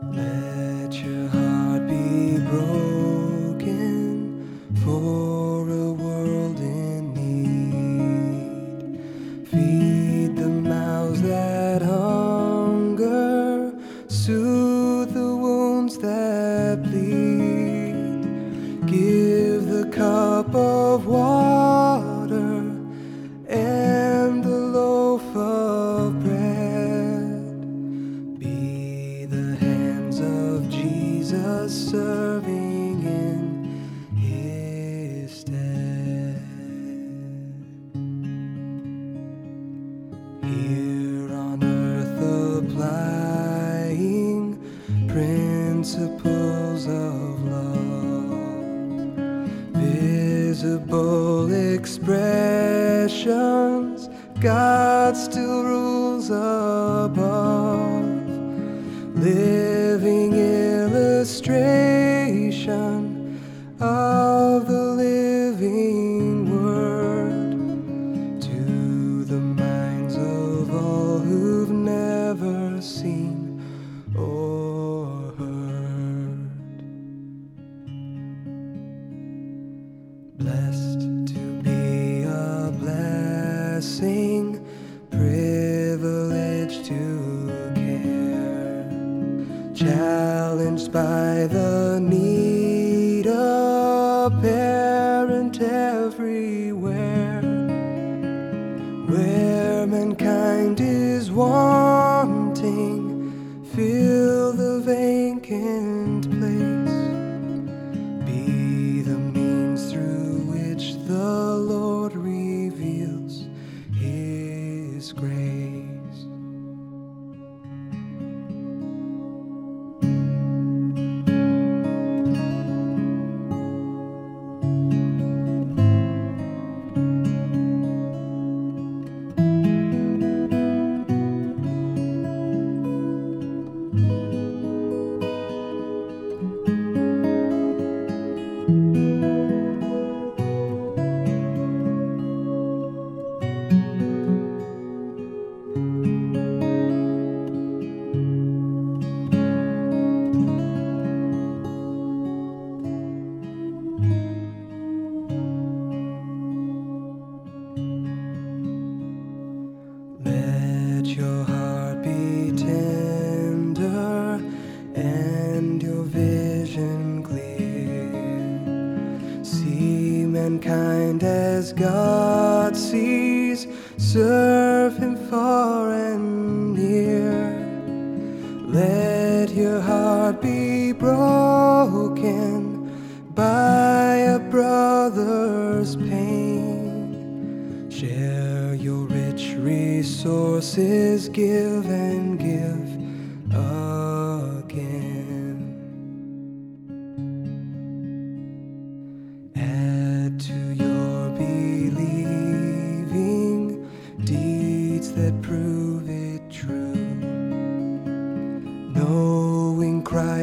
Let your heart be broken for a world in need. Feed the mouths that hunger, soothe the wounds that bleed. Serving in his stead. Here on earth applying principles of love, visible expressions, God still rules above living illustration of the living word to the minds of all who've never seen or heard. Blessed challenged by the need, a parent everywhere, where mankind is wanting, fill the vacant mankind as God sees, serve Him far and near. Let your heart be broken by a brother's pain. Share your rich resources, give and give again.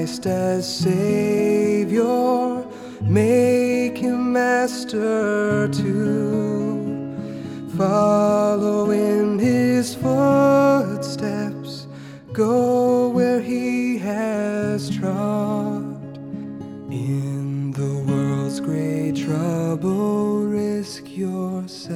Christ as Savior, make Him Master too. Follow in His footsteps, go where He has trod. In the world's great trouble, risk yourself